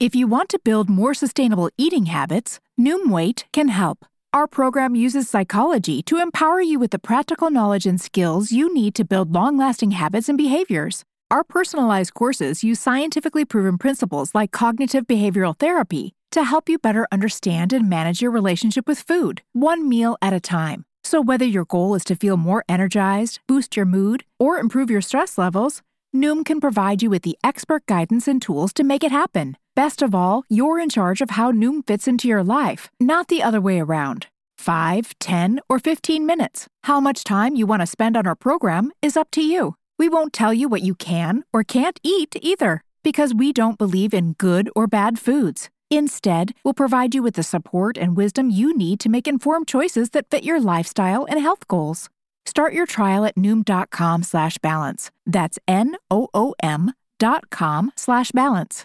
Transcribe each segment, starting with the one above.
If you want to build more sustainable eating habits, Noom Weight can help. Our program uses psychology to empower you with the practical knowledge and skills you need to build long lasting habits and behaviors. Our personalized courses use scientifically proven principles like cognitive behavioral therapy to help you better understand and manage your relationship with food, one meal at a time. So, whether your goal is to feel more energized, boost your mood, or improve your stress levels, Noom can provide you with the expert guidance and tools to make it happen. Best of all, you're in charge of how Noom fits into your life, not the other way around. 5, 10, or 15 minutes. How much time you want to spend on our program is up to you. We won't tell you what you can or can't eat either, because we don't believe in good or bad foods. Instead, we'll provide you with the support and wisdom you need to make informed choices that fit your lifestyle and health goals. Start your trial at noom.com slash balance. That's N-O-O-M dot com slash balance.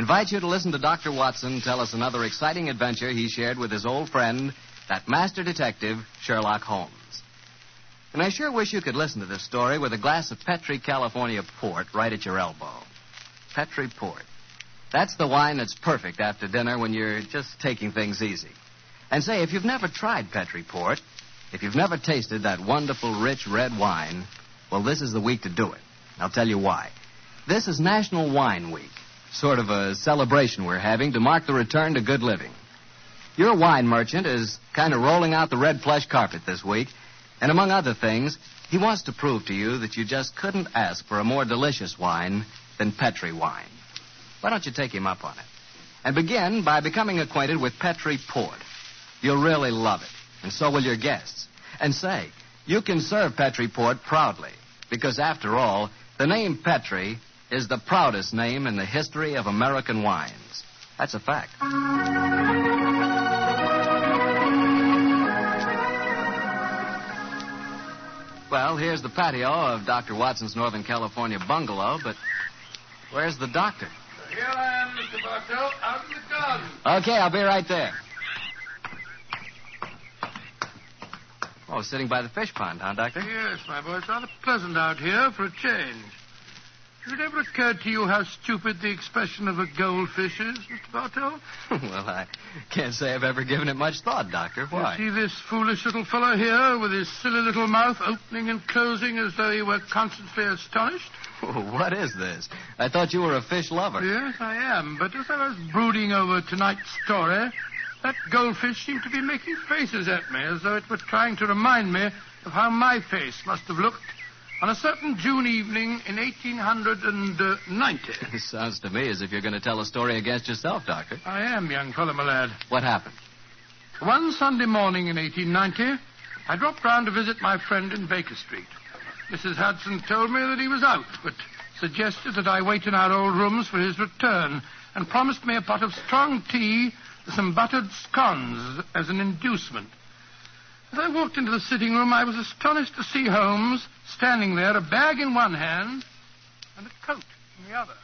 invites you to listen to Dr. Watson tell us another exciting adventure he shared with his old friend, that master detective, Sherlock Holmes. And I sure wish you could listen to this story with a glass of Petri California port right at your elbow. Petri port. That's the wine that's perfect after dinner when you're just taking things easy. And say, if you've never tried Petri port, if you've never tasted that wonderful, rich red wine, well, this is the week to do it. I'll tell you why. This is National Wine Week, sort of a celebration we're having to mark the return to good living. Your wine merchant is kind of rolling out the red plush carpet this week, and among other things, he wants to prove to you that you just couldn't ask for a more delicious wine than Petri wine. Why don't you take him up on it? And begin by becoming acquainted with Petri Port. You'll really love it, and so will your guests. And say, you can serve Petri Port proudly, because after all, the name Petri is the proudest name in the history of American wines. That's a fact. Well, here's the patio of Dr. Watson's Northern California bungalow, but where's the doctor? Here I am, Mr. Bartell, out in the garden. Okay, I'll be right there. Oh, sitting by the fish pond, huh, Doctor? Yes, my boy, it's rather pleasant out here for a change. Has it ever occurred to you how stupid the expression of a goldfish is, Mr. Bartell? well, I can't say I've ever given it much thought, Doctor. Why? You see this foolish little fellow here with his silly little mouth opening and closing as though he were constantly astonished? Oh, what is this? I thought you were a fish lover. Yes, I am. But as I was brooding over tonight's story, that goldfish seemed to be making faces at me as though it were trying to remind me of how my face must have looked on a certain June evening in 1890. It sounds to me as if you're going to tell a story against yourself, Doctor. I am, young fellow, my lad. What happened? One Sunday morning in 1890, I dropped round to visit my friend in Baker Street. Mrs. Hudson told me that he was out, but suggested that I wait in our old rooms for his return and promised me a pot of strong tea and some buttered scones as an inducement. As I walked into the sitting room, I was astonished to see Holmes standing there, a bag in one hand and a coat in the other.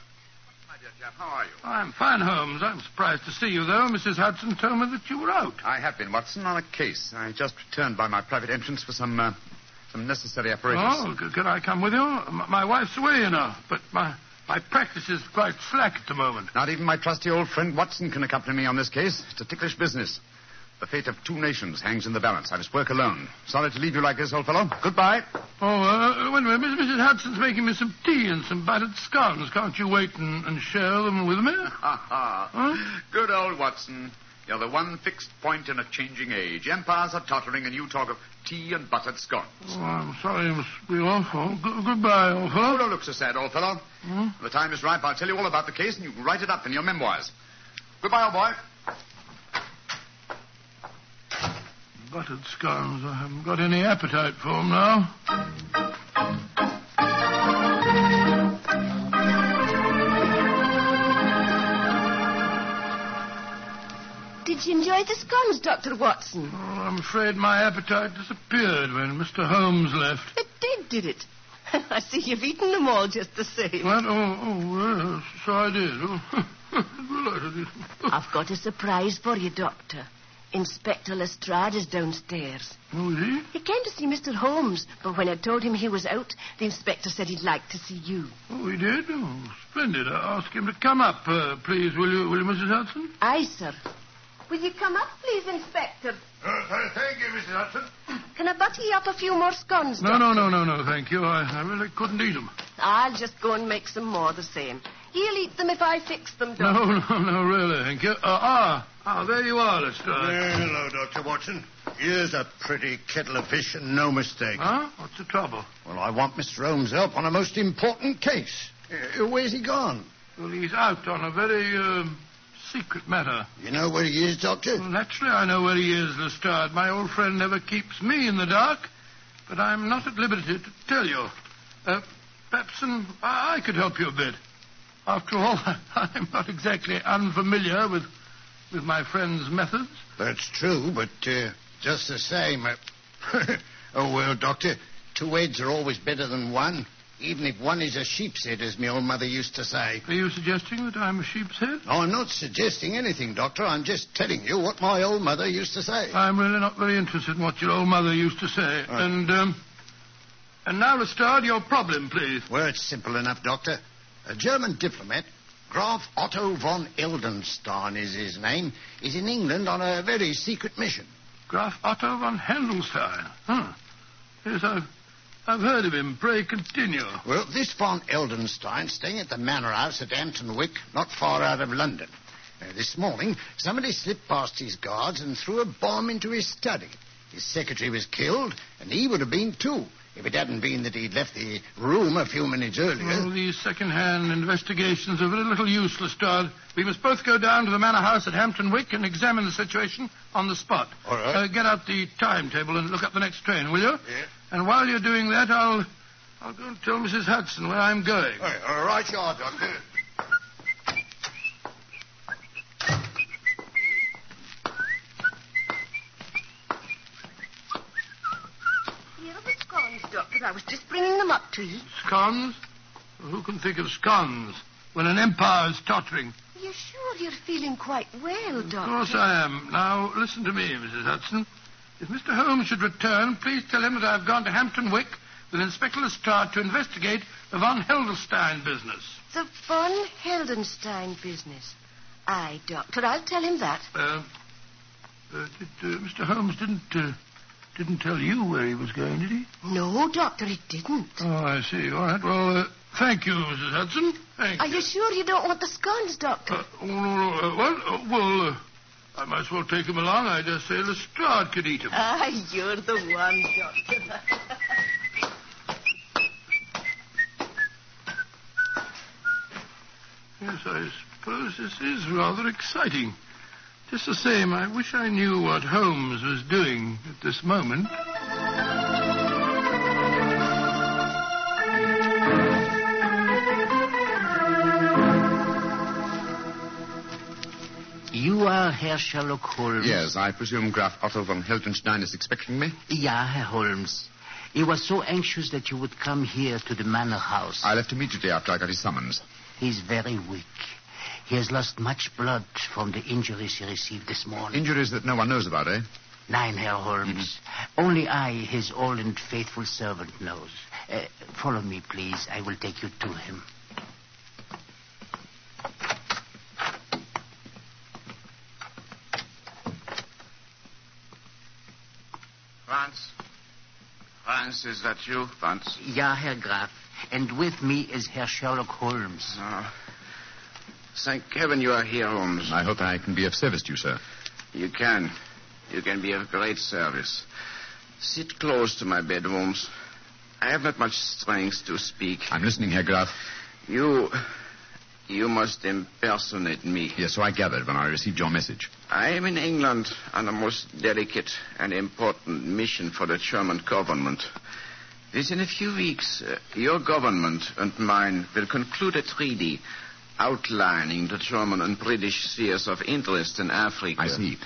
My dear chap, how are you? I'm fine, Holmes. I'm surprised to see you, though. Mrs. Hudson told me that you were out. I have been, Watson, on a case. I just returned by my private entrance for some, uh, some necessary apparatus. Oh, c- can I come with you? M- My wife's away, you know, but my, my practice is quite slack at the moment. Not even my trusty old friend Watson can accompany me on this case. It's a ticklish business. The fate of two nations hangs in the balance. I must work alone. Sorry to leave you like this, old fellow. Goodbye. Oh, uh, wait a minute. Miss- Mrs. Hudson's making me some tea and some buttered scones. Can't you wait and, and share them with me? Ha ha. Good old Watson. You're the one fixed point in a changing age. Empires are tottering, and you talk of tea and buttered scones. Oh, I'm sorry, I must be off. Oh, g- goodbye, old Oh, fellow. don't look so sad, old fellow. Hmm? The time is ripe, I'll tell you all about the case, and you can write it up in your memoirs. Goodbye, old boy. Buttered scones. I haven't got any appetite for them now. Did you enjoy the scones, Dr. Watson? Oh, I'm afraid my appetite disappeared when Mr. Holmes left. It did, did it? I see you've eaten them all just the same. What? Oh, oh, yes, so I did. Oh. I've got a surprise for you, Doctor. Inspector Lestrade is downstairs. Oh, is he? He came to see Mr. Holmes, but when I told him he was out, the inspector said he'd like to see you. Oh, he did? Oh, splendid. I'll ask him to come up, uh, please, will you, will you, Mrs. Hudson? Aye, sir. Will you come up, please, Inspector? Uh, thank you, Mrs. Hudson. Can I butter you up a few more scones, No, Doctor? no, no, no, no, thank you. I, I really couldn't eat them. I'll just go and make some more the same. He'll eat them if I fix them, Doctor. No, no, no, really, thank you. Uh, ah, ah, there you are, Lestrade. Hello, Dr. Watson. Here's a pretty kettle of fish and no mistake. Huh? What's the trouble? Well, I want Mr. Holmes' help on a most important case. Uh, where's he gone? Well, he's out on a very, um, secret matter. You know where he is, Doctor? Well, naturally, I know where he is, Lestrade. My old friend never keeps me in the dark, but I'm not at liberty to tell you. Uh, perhaps I I could help you a bit. After all, I'm not exactly unfamiliar with, with my friend's methods. That's true, but uh, just the same. Uh, oh, well, Doctor, two heads are always better than one, even if one is a sheep's head, as my old mother used to say. Are you suggesting that I'm a sheep's head? No, I'm not suggesting anything, Doctor. I'm just telling you what my old mother used to say. I'm really not very interested in what your old mother used to say. And, um, and now, Lestrade, your problem, please. Well, it's simple enough, Doctor. A German diplomat, Graf Otto von Heldenstein is his name, is in England on a very secret mission. Graf Otto von Handelstein. Huh. Yes, I've, I've heard of him. Pray continue. Well, this von Heldenstein staying at the manor house at Hampton Wick, not far out of London. Uh, this morning, somebody slipped past his guards and threw a bomb into his study. His secretary was killed, and he would have been too, if it hadn't been that he'd left the room a few minutes earlier. Well, these second-hand investigations are very little use, Lestrade. We must both go down to the manor house at Hampton Wick and examine the situation on the spot. All right. Uh, get out the timetable and look up the next train, will you? Yeah. And while you're doing that, I'll, I'll go and tell Mrs. Hudson where I'm going. All right, all right, you are, Doctor. Here are the scones, Doctor. I was just bringing them up to you. Scones? Who can think of scones when an empire is tottering? You're sure you're feeling quite well, Doctor? Of course I am. Now, listen to me, Mrs. Hudson. If Mr. Holmes should return, please tell him that I've gone to Hampton Wick with Inspector Lestrade to investigate the von Heldenstein business. The von Heldenstein business. Aye, Doctor. I'll tell him that. Uh, uh, did, uh, Mr. Holmes didn't uh, didn't tell you where he was going, did he? No, Doctor, it didn't. Oh, I see. All right. Well, uh, thank you, Mrs. Hudson. Thank Are you sure you don't want the scones, Doctor? Uh, oh, no, no, uh, well, uh, well, uh, I might as well take him along. I dare say Lestrade could eat him. Ah, you're the one, Doctor. Yes, I suppose this is rather exciting. Just the same, I wish I knew what Holmes was doing at this moment. You are Herr Sherlock Holmes. Yes, I presume Graf Otto von Heldenstein is expecting me. Ja, Herr Holmes. He was so anxious that you would come here to the manor house. I left immediately after I got his summons. He's very weak. He has lost much blood from the injuries he received this morning. Injuries that no one knows about, eh? Nein, Herr Holmes. Only I, his old and faithful servant, knows. Uh, follow me, please. I will take you to him. Franz? Franz, is that you, Franz? Ja, Herr Graf. And with me is Herr Sherlock Holmes. Oh. Thank heaven you are here, Holmes. I hope I can be of service to you, sir. You can. You can be of great service. Sit close to my bed, Holmes. I have not much strength to speak. I'm listening, Herr Graf. You. You must impersonate me. Yes, so I gathered when I received your message. I am in England on a most delicate and important mission for the German government. Within a few weeks, uh, your government and mine will conclude a treaty outlining the German and British spheres of interest in Africa. I see.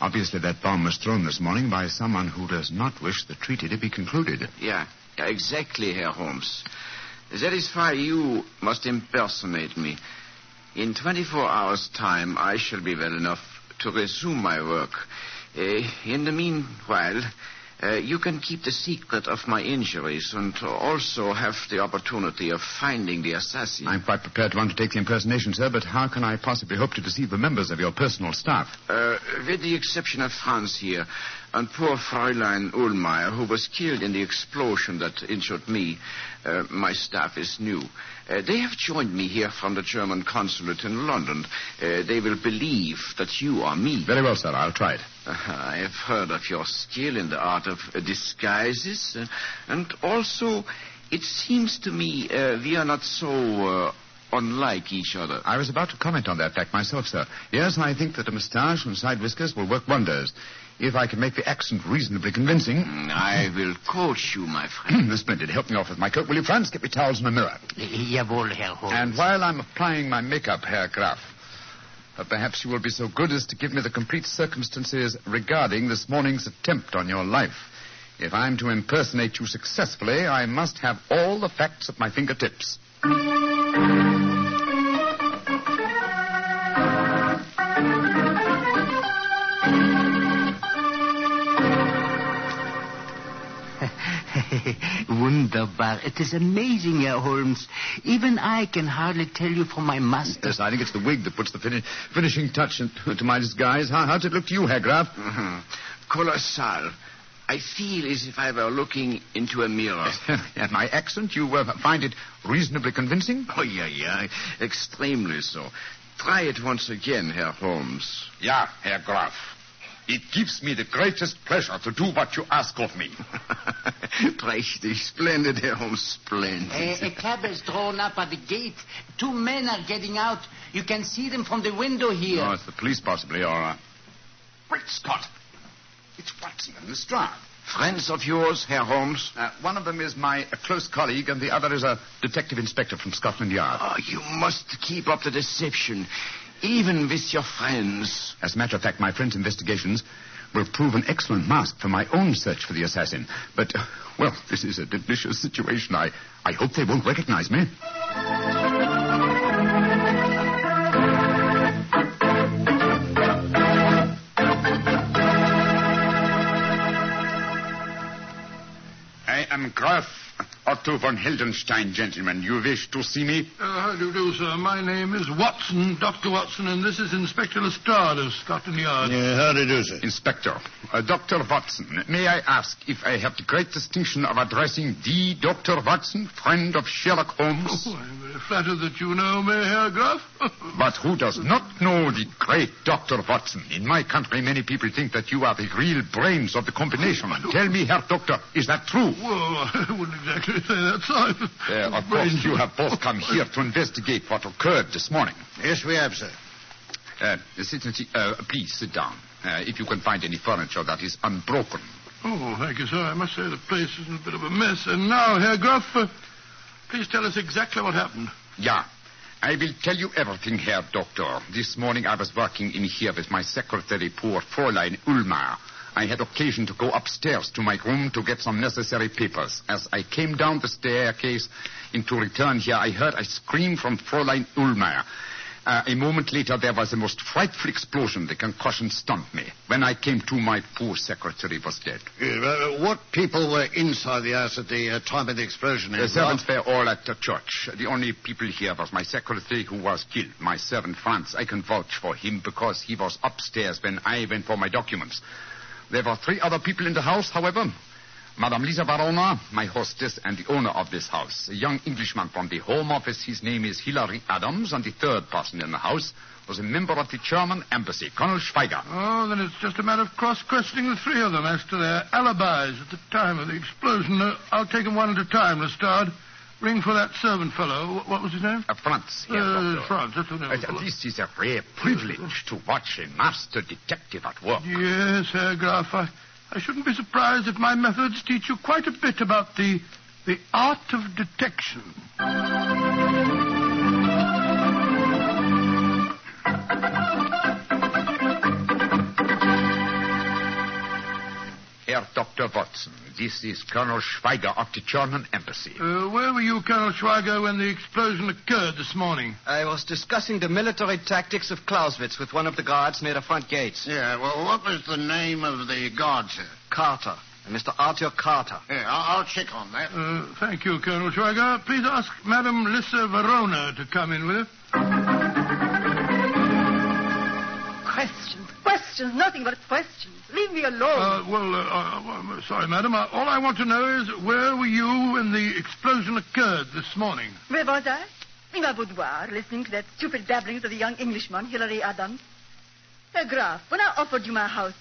Obviously, that bomb was thrown this morning by someone who does not wish the treaty to be concluded. Yeah, exactly, Herr Holmes. That is why you must impersonate me. In 24 hours' time, I shall be well enough to resume my work. Uh, in the meanwhile, uh, you can keep the secret of my injuries and also have the opportunity of finding the assassin. I'm quite prepared to undertake the impersonation, sir, but how can I possibly hope to deceive the members of your personal staff? Uh, with the exception of Franz here, and poor Fräulein Ullmeyer, who was killed in the explosion that injured me. Uh, my staff is new. Uh, they have joined me here from the German consulate in London. Uh, they will believe that you are me. Very well, sir. I'll try it. I have heard of your skill in the art of uh, disguises, uh, and also it seems to me uh, we are not so unlike each other. I was about to comment on that fact myself, sir. Yes, I think that a moustache and side whiskers will work wonders. If I can make the accent reasonably convincing. Mm, I will coach you, my friend. Splendid. Help me off with my coat, will you, Franz? Get me towels and a mirror. Jawohl, Herr Holmes. And while I'm applying my makeup, Herr Graf, uh, perhaps you will be so good as to give me the complete circumstances regarding this morning's attempt on your life. If I'm to impersonate you successfully, I must have all the facts at my fingertips. Wunderbar. It is amazing, Herr Holmes. Even I can hardly tell you from my master. Yes, I think it's the wig that puts the fini- finishing touch to my disguise. How, how's it look to you, Herr Graf? Mm-hmm. Colossal. I feel as if I were looking into a mirror. and my accent, you uh, find it reasonably convincing? Oh, yeah, yeah. Extremely so. Try it once again, Herr Holmes. Ja, Herr Graf. It gives me the greatest pleasure to do what you ask of me. Prächtig, splendid, Herr Holmes, splendid. A, a cab is drawn up at the gate. Two men are getting out. You can see them from the window here. Oh, it's the police, possibly, or... Uh... Great Scott! It's Watson and Lestrade. Friends of yours, Herr Holmes? Uh, one of them is my close colleague, and the other is a detective inspector from Scotland Yard. Oh, you must keep up the deception even with your friends. As a matter of fact, my friend's investigations will prove an excellent mask for my own search for the assassin. But, uh, well, this is a delicious situation. I, I hope they won't recognize me. I am Graf Otto von Heldenstein, gentlemen. You wish to see me? Uh, how do you do, sir? My name is Watson, Dr. Watson, and this is Inspector Lestrade of Scotland Yard. Yeah, how do you do, sir? Inspector, uh, Dr. Watson, may I ask if I have the great distinction of addressing the Dr. Watson, friend of Sherlock Holmes? Oh, I'm very flattered that you know me, Herr Graf. but who does not know the great Dr. Watson? In my country, many people think that you are the real brains of the combination. Tell me, Herr Doctor, is that true? Well, I wouldn't exactly say that, sir. Uh, of course, you have both come here to investigate what occurred this morning. Yes, we have, sir. Uh, sit, uh, please sit down. Uh, if you can find any furniture that is unbroken. Oh, thank you, sir. I must say the place is in a bit of a mess. And now, Herr Graf, uh, please tell us exactly what happened. Yeah. I will tell you everything, Herr Doctor. This morning I was working in here with my secretary, poor Fräulein Ullmeyer. I had occasion to go upstairs to my room to get some necessary papers. As I came down the staircase in to return here, I heard a scream from Fräulein Ullmeyer. Uh, a moment later, there was a most frightful explosion. The concussion stunned me. When I came to, my poor secretary was dead. Uh, what people were inside the house at the uh, time of the explosion? The servants were all at the church. The only people here was my secretary who was killed, my servant Franz. I can vouch for him because he was upstairs when I went for my documents. There were three other people in the house, however. Madame Lisa Verona, my hostess and the owner of this house. A young Englishman from the Home Office. His name is Hilary Adams. And the third person in the house was a member of the German embassy, Colonel Schweiger. Oh, then it's just a matter of cross-questioning the three of them as to their alibis at the time of the explosion. Uh, I'll take them one at a time, Lestrade. Ring for that servant fellow. What was his name? Uh, Franz. Yes, uh, Franz, that's the name. Uh, this is a rare privilege to watch a master detective at work. Yes, Herr Graf. I, I shouldn't be surprised if my methods teach you quite a bit about the the art of detection. Dr. Watson. This is Colonel Schweiger of the German Embassy. Uh, where were you, Colonel Schweiger, when the explosion occurred this morning? I was discussing the military tactics of Clausewitz with one of the guards near the front gates. Yeah, well, what was the name of the guard, sir? Carter. Mr. Arthur Carter. Yeah, I'll, I'll check on that. Uh, thank you, Colonel Schweiger. Please ask Madame Lissa Verona to come in with us. Questions, questions, nothing but questions. Leave me alone. Uh, well, uh, uh, sorry, madam. Uh, all I want to know is where were you when the explosion occurred this morning? Where was I? In my boudoir, listening to that stupid babblings of the young Englishman, Hilary Adams. Herr Graf, when I offered you my house,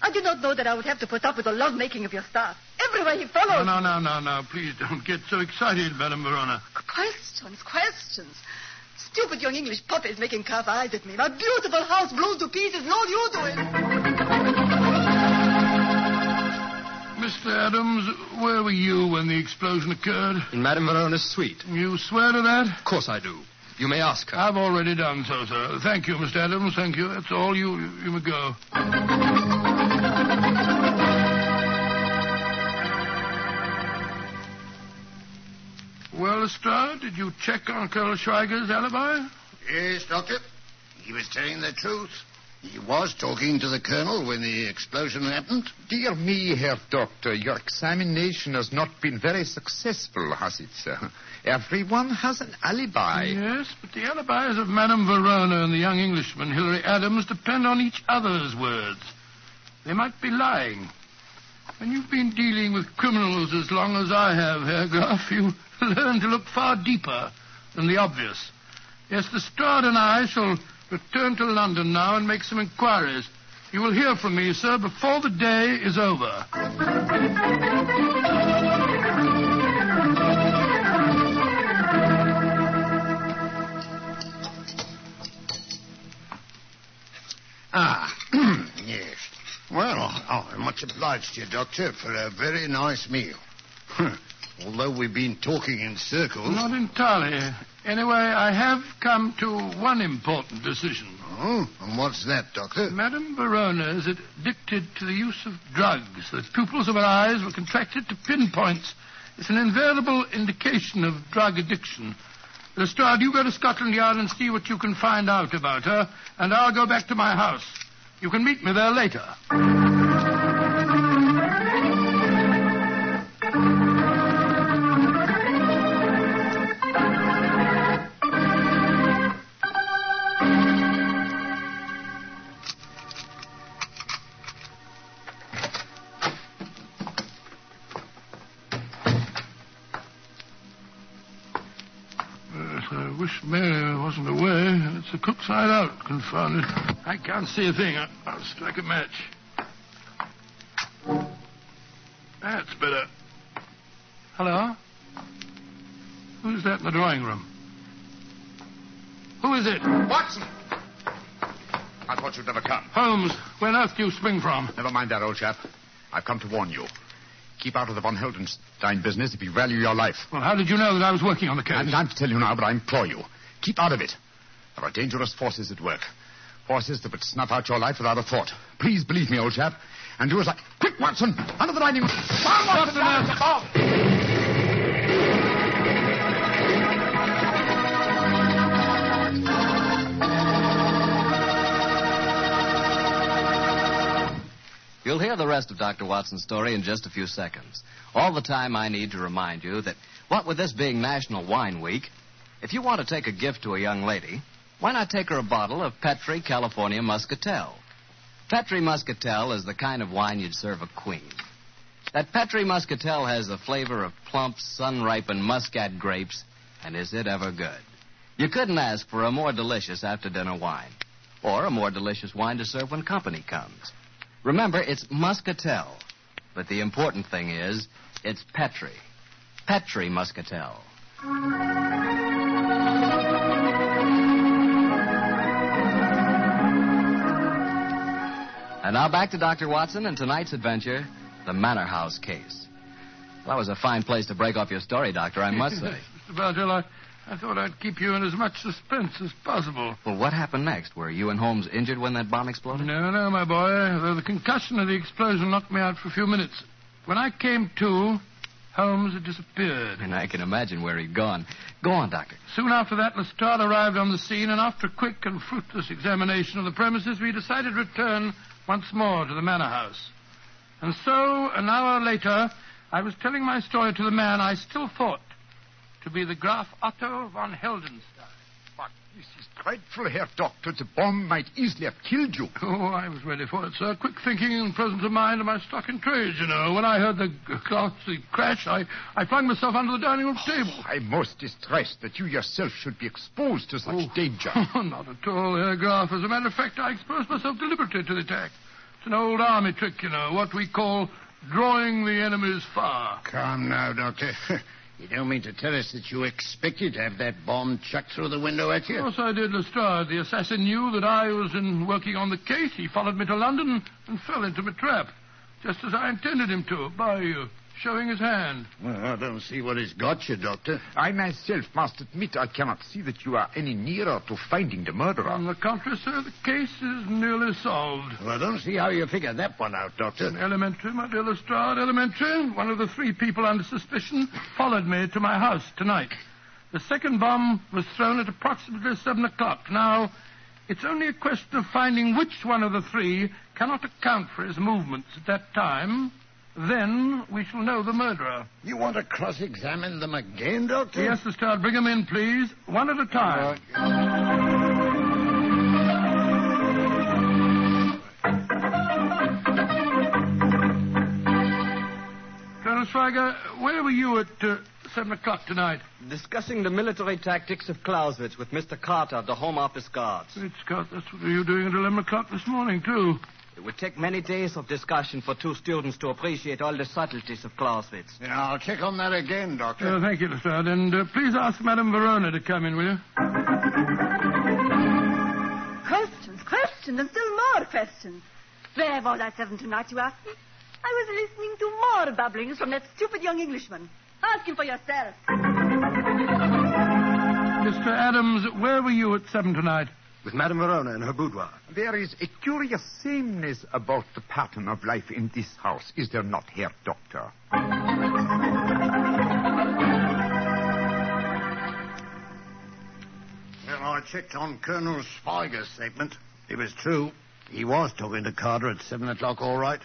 I did not know that I would have to put up with the love-making of your staff. Everywhere he No, followed. no, no, no, no. Please don't get so excited, Madame Verona. Questions, questions. Stupid young English puppies making calf eyes at me. My beautiful house blown to pieces, and all you do is... Mr. Adams, where were you when the explosion occurred? In Madame Verona's suite. You swear to that? Of course I do. You may ask her. I've already done so, sir. Thank you, Mr. Adams. Thank you. That's all. You, you, you may go. Well, Lestrade, did you check on Colonel Schweiger's alibi? Yes, Doctor. He was telling the truth. He was talking to the colonel when the explosion happened. Dear me, Herr Doctor, your examination has not been very successful, has it, sir? Everyone has an alibi. Yes, but the alibis of Madame Verona and the young Englishman, Hilary Adams, depend on each other's words. They might be lying. When you've been dealing with criminals as long as I have, Herr Graf, you learn to look far deeper than the obvious. Yes, Lestrade and I shall return to London now and make some inquiries. You will hear from me, sir, before the day is over. Ah, yes. Well, oh, I'm much obliged to you, Doctor, for a very nice meal. Although we've been talking in circles. Not entirely. Anyway, I have come to one important decision. Oh, and what's that, Doctor? Madame Verona is addicted to the use of drugs. The pupils of her eyes were contracted to pinpoints. It's an invariable indication of drug addiction. Lestrade, you go to Scotland Yard and see what you can find out about her, and I'll go back to my house. You can meet me there later. I wish Mary wasn't away. It's the cook's side out, confound it. I can't see a thing. I'll strike a match. That's better. Hello? Who's that in the drawing room? Who is it? Watson! I thought you'd never come. Holmes, where on earth do you spring from? Never mind that, old chap. I've come to warn you. Keep out of the von Heldenstein business if you value your life. Well, how did you know that I was working on the case? I haven't to tell you now, but I implore you. Keep out of it. There are dangerous forces at work. Forces that would snuff out your life without a thought. Please believe me, old chap. And do as I... Quick, Watson! Under the dining room! Down, Watson! Stop You'll hear the rest of Dr. Watson's story in just a few seconds. All the time, I need to remind you that, what with this being National Wine Week, if you want to take a gift to a young lady, why not take her a bottle of Petri California Muscatel? Petri Muscatel is the kind of wine you'd serve a queen. That Petri Muscatel has the flavor of plump, sun ripened muscat grapes, and is it ever good? You couldn't ask for a more delicious after dinner wine, or a more delicious wine to serve when company comes. Remember, it's Muscatel. But the important thing is, it's Petri. Petri Muscatel. And now back to Dr. Watson and tonight's adventure, the Manor House case. Well, that was a fine place to break off your story, Doctor, I must say. Mr. I thought I'd keep you in as much suspense as possible. Well, what happened next? Were you and Holmes injured when that bomb exploded? No, no, my boy. Though the concussion of the explosion knocked me out for a few minutes. When I came to, Holmes had disappeared. And I can imagine where he'd gone. Go on, Doctor. Soon after that, Lestrade arrived on the scene, and after a quick and fruitless examination of the premises, we decided to return once more to the manor house. And so, an hour later, I was telling my story to the man I still thought to be the Graf Otto von Heldenstein. But this is dreadful, Herr Doctor. The bomb might easily have killed you. Oh, I was ready for it, sir. Quick thinking and presence of mind are my stock in trade, you know. When I heard the ghastly crash, I, I flung myself under the dining room table. Oh, I'm most distressed that you yourself should be exposed to such Oh. danger. Oh, not at all, Herr Graf. As a matter of fact, I exposed myself deliberately to the attack. It's an old army trick, you know, what we call drawing the enemy's fire. Calm now, Doctor. You don't mean to tell us that you expected to have that bomb chucked through the window at you? Of course I did, Lestrade. The assassin knew that I was in working on the case. He followed me to London and fell into my trap, just as I intended him to, by uh, showing his hand. Well, I don't see what he's got you, Doctor. I myself must admit I cannot see that you are any nearer to finding the murderer. On the contrary, sir, the case is nearly solved. Well, I don't see how you figured that one out, Doctor. Elementary, my dear Lestrade, elementary. One of the three people under suspicion followed me to my house tonight. The second bomb was thrown at approximately seven o'clock. Now, it's only a question of finding which one of the three cannot account for his movements at that time. Then we shall know the murderer. You want to cross-examine them again, Doctor? Yes, Lestrade, bring them in, please, one at a time. Colonel Schweiger, where were you at uh, seven o'clock tonight? Discussing the military tactics of Clausewitz with Mr. Carter of the Home Office Guards. Great Scott, that's what you were doing at eleven o'clock this morning, too. It would take many days of discussion for two students to appreciate all the subtleties of Clausewitz. Yeah, I'll check on that again, Doctor. Uh, thank you, Lestrade. And uh, please ask Madame Verona to come in, will you? Questions, questions, and still more questions. Where was I seven tonight, you ask me? I was listening to more babblings from that stupid young Englishman. Ask him for yourself. Mr. Adams, where were you at seven tonight? With Madame Verona in her boudoir. There is a curious sameness about the pattern of life in this house, is there not, Herr Doctor? Well, I checked on Colonel Schweiger's statement. It was true. He was talking to Carter at seven o'clock, all right.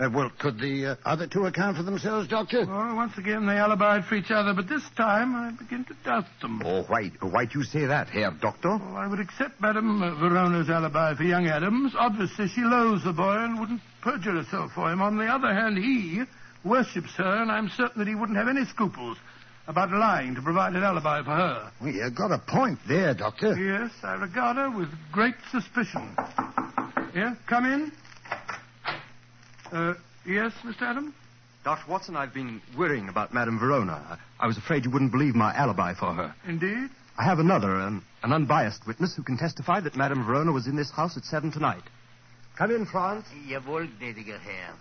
Uh, well, could the uh, other two account for themselves, Doctor? Well, once again, they alibied for each other, but this time I begin to doubt them. Oh, why, why do you say that, Herr Doctor? Well, I would accept Madame uh, Verona's alibi for young Adams. Obviously, she loathes the boy and wouldn't perjure herself for him. On the other hand, he worships her, and I'm certain that he wouldn't have any scruples about lying to provide an alibi for her. Well, you got a point there, Doctor. Yes, I regard her with great suspicion. Here, come in. Uh, yes, Mr. Adams? Dr. Watson, I've been worrying about Madame Verona. I, I was afraid you wouldn't believe my alibi for her. Indeed. I have another, um, an unbiased witness who can testify that Madame Verona was in this house at seven tonight. Come in, Franz. Jawohl, gnädiger Herr.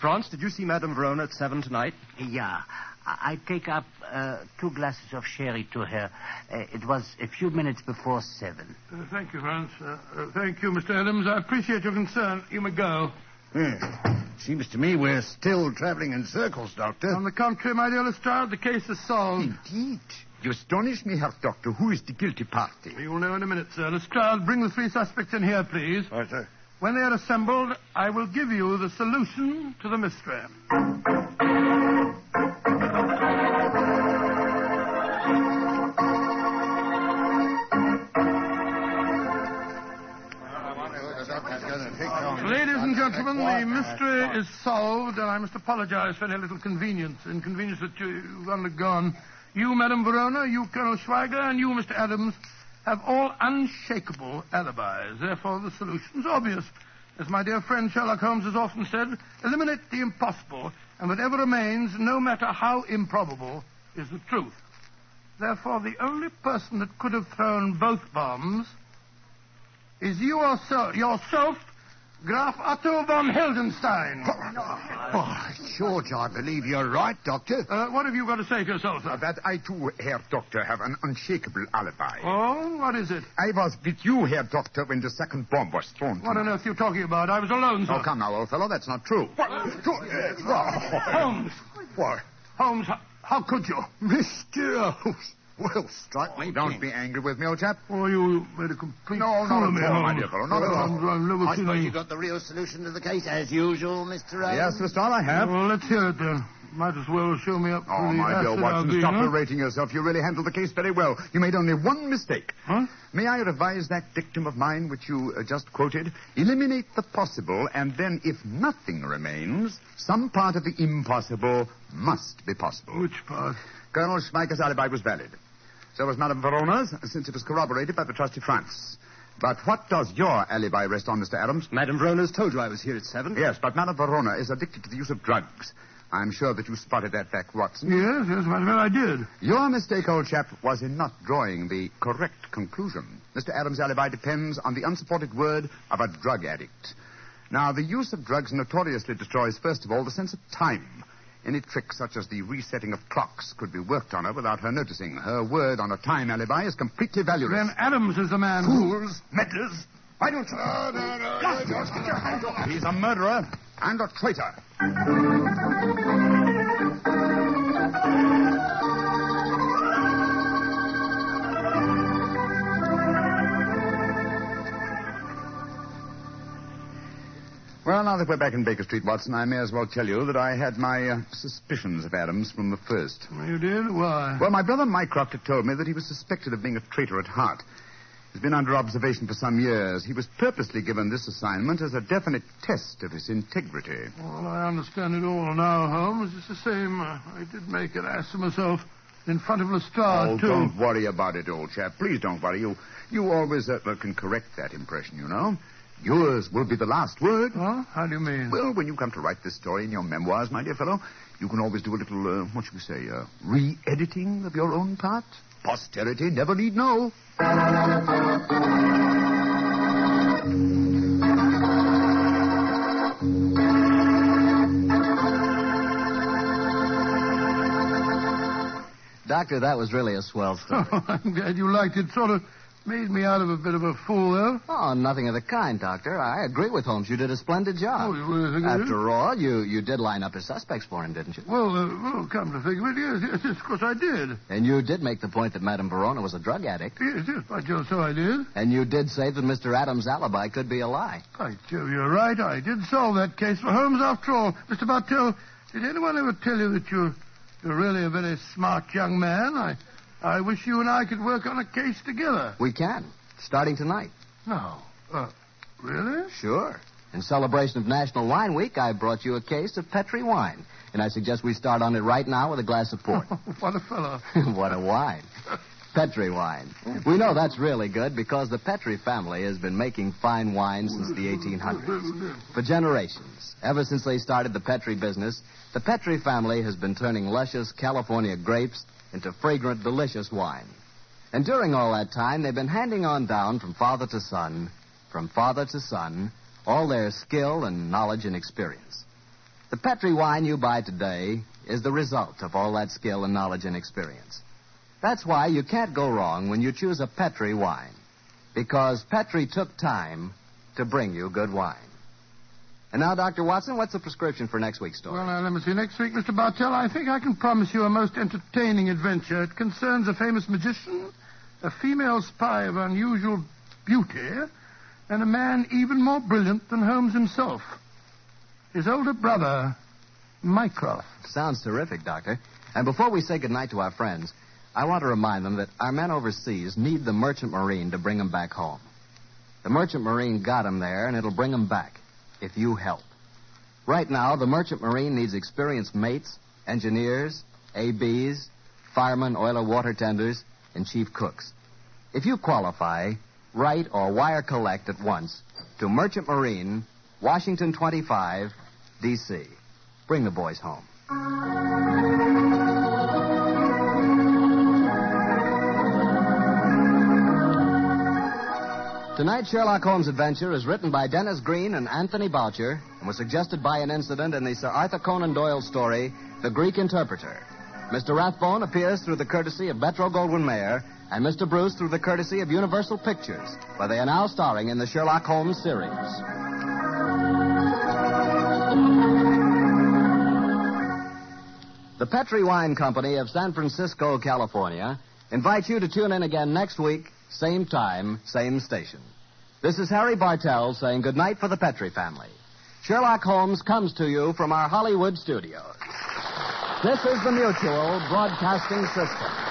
Franz, did you see Madame Verona at seven tonight? Yeah. I I take up uh, two glasses of sherry to her. Uh, it was a few minutes before seven. Uh, thank you, Franz. Uh, uh, thank you, Mr. Adams. I appreciate your concern. You may go. Yeah. Seems to me we're still traveling in circles, Doctor. On the contrary, my dear Lestrade, the case is solved. Indeed. You astonish me, Herr Doctor. Who is the guilty party? You'll know in a minute, sir. Lestrade, bring the three suspects in here, please. Right, sir. When they are assembled, I will give you the solution to the mystery. The mystery is solved, and I must apologize for any little convenience, inconvenience that you've undergone. You, Madame Verona, you, Colonel Schweiger, and you, Mr. Adams, have all unshakable alibis. Therefore, the solution's obvious. As my dear friend Sherlock Holmes has often said, eliminate the impossible, and whatever remains, no matter how improbable, is the truth. Therefore, the only person that could have thrown both bombs is you yourself, yourself Graf Otto von Heldenstein. Oh, George, I believe you're right, Doctor. Uh, what have you got to say for yourself, sir? Uh, that I too, Herr Doctor, have an unshakable alibi. Oh, what is it? I was with you, Herr Doctor, when the second bomb was thrown. What on earth are you talking about? I was alone, sir. Oh, come now, old fellow, that's not true. What? Holmes. What? Holmes, how, how could you? Mr. Holmes. Well, strike me. Don't be angry with me, old chap. Oh, you made a complete No, fool not of me, at all, my dear fellow, not at all. I've never I seen suppose you got the real solution to the case, as usual, Mr. Adams. Yes, Mr. Starr, I have. Well, let's hear it then. Might as well show me up Oh, my dear Watson, stop berating yourself. You really handled the case very well. You made only one mistake. Huh? May I revise that dictum of mine which you uh, just quoted? Eliminate the possible, and then, if nothing remains, some part of the impossible must be possible. Which part? Colonel Schweiger's alibi was valid. So was Madame Verona's, since it was corroborated by the trusty Franz. But what does your alibi rest on, Mr. Adams? Madame Verona's told you I was here at seven. Yes, but Madame Verona is addicted to the use of drugs. I'm sure that you spotted that fact, Watson. Yes, yes, matter of fact, I did. Your mistake, old chap, was in not drawing the correct conclusion. Mr. Adams' alibi depends on the unsupported word of a drug addict. Now, the use of drugs notoriously destroys, first of all, the sense of time. Any trick such as the resetting of clocks could be worked on her without her noticing. Her word on a time alibi is completely valueless. Then Adams is the man. Fools, meddlers. Why don't you... No, no, no. Get your hands off. He's a murderer and a traitor. Well, now that we're back in Baker Street, Watson, I may as well tell you that I had my uh, suspicions of Adams from the first. You did? Why? Well, my brother Mycroft had told me that he was suspected of being a traitor at heart. He's been under observation for some years. He was purposely given this assignment as a definite test of his integrity. Well, I understand it all now, Holmes. It's the same. Uh, I did make an ass of myself in front of Lestrade, oh, too. don't worry about it, old chap. Please don't worry. You, you always uh, can correct that impression, you know. Yours will be the last word. Huh? How do you mean? Well, when you come to write this story in your memoirs, my dear fellow, you can always do a little, uh, what should we say, uh, re-editing of your own part. Posterity never need know. Doctor, that was really a swell story. I'm glad you liked it. Sort of made me out of a bit of a fool, though. oh, nothing of the kind, Doctor. I agree with Holmes. You did a splendid job. Oh, you really think I did? After all, you, you did line up his suspects for him, didn't you? Well, uh, well, come to think of it, yes, yes, yes, of course I did. And you did make the point that Madame Verona was a drug addict. Yes, yes, by Jove, so I did. And you did say that Mr. Adams' alibi could be a lie. By Jove, you're right. I did solve that case for Holmes after all. Mr. Bartell, did anyone ever tell you that you're, you're really a very smart young man? I, I wish you and I could work on a case together. We can, starting tonight. No. Uh, really? Sure. In celebration of National Wine Week, I brought you a case of Petri wine. And I suggest we start on it right now with a glass of port. what a fellow. what a wine. Petri wine. We know that's really good because the Petri family has been making fine wine since the 1800s. For generations, ever since they started the Petri business, the Petri family has been turning luscious California grapes into fragrant, delicious wine. And during all that time, they've been handing on down from father to son, from father to son, all their skill and knowledge and experience. The Petri wine you buy today is the result of all that skill and knowledge and experience. That's why you can't go wrong when you choose a Petri wine. Because Petri took time to bring you good wine. And now, Dr. Watson, what's the prescription for next week's story? Well, now, let me see. Next week, Mr. Bartell, I think I can promise you a most entertaining adventure. It concerns a famous magician, a female spy of unusual beauty, and a man even more brilliant than Holmes himself. His older brother, Mycroft. Sounds terrific, Doctor. And before we say goodnight to our friends, I want to remind them that our men overseas need the Merchant Marine to bring them back home. The Merchant Marine got them there, and it'll bring them back if you help. Right now, the Merchant Marine needs experienced mates, engineers, ABs, firemen, oiler water tenders, and chief cooks. If you qualify, write or wire collect at once to Merchant Marine, Washington 25, D.C. Bring the boys home. Tonight's Sherlock Holmes adventure is written by Denis Green and Anthony Boucher and was suggested by an incident in the Sir Arthur Conan Doyle story, The Greek Interpreter. Mr. Rathbone appears through the courtesy of Metro Goldwyn Mayer and Mr. Bruce through the courtesy of Universal Pictures, where they are now starring in the Sherlock Holmes series. The Petri Wine Company of San Francisco, California, invites you to tune in again next week, same time, same station. This is Harry Bartell saying goodnight for the Petri family. Sherlock Holmes comes to you from our Hollywood studios. This is the Mutual Broadcasting System.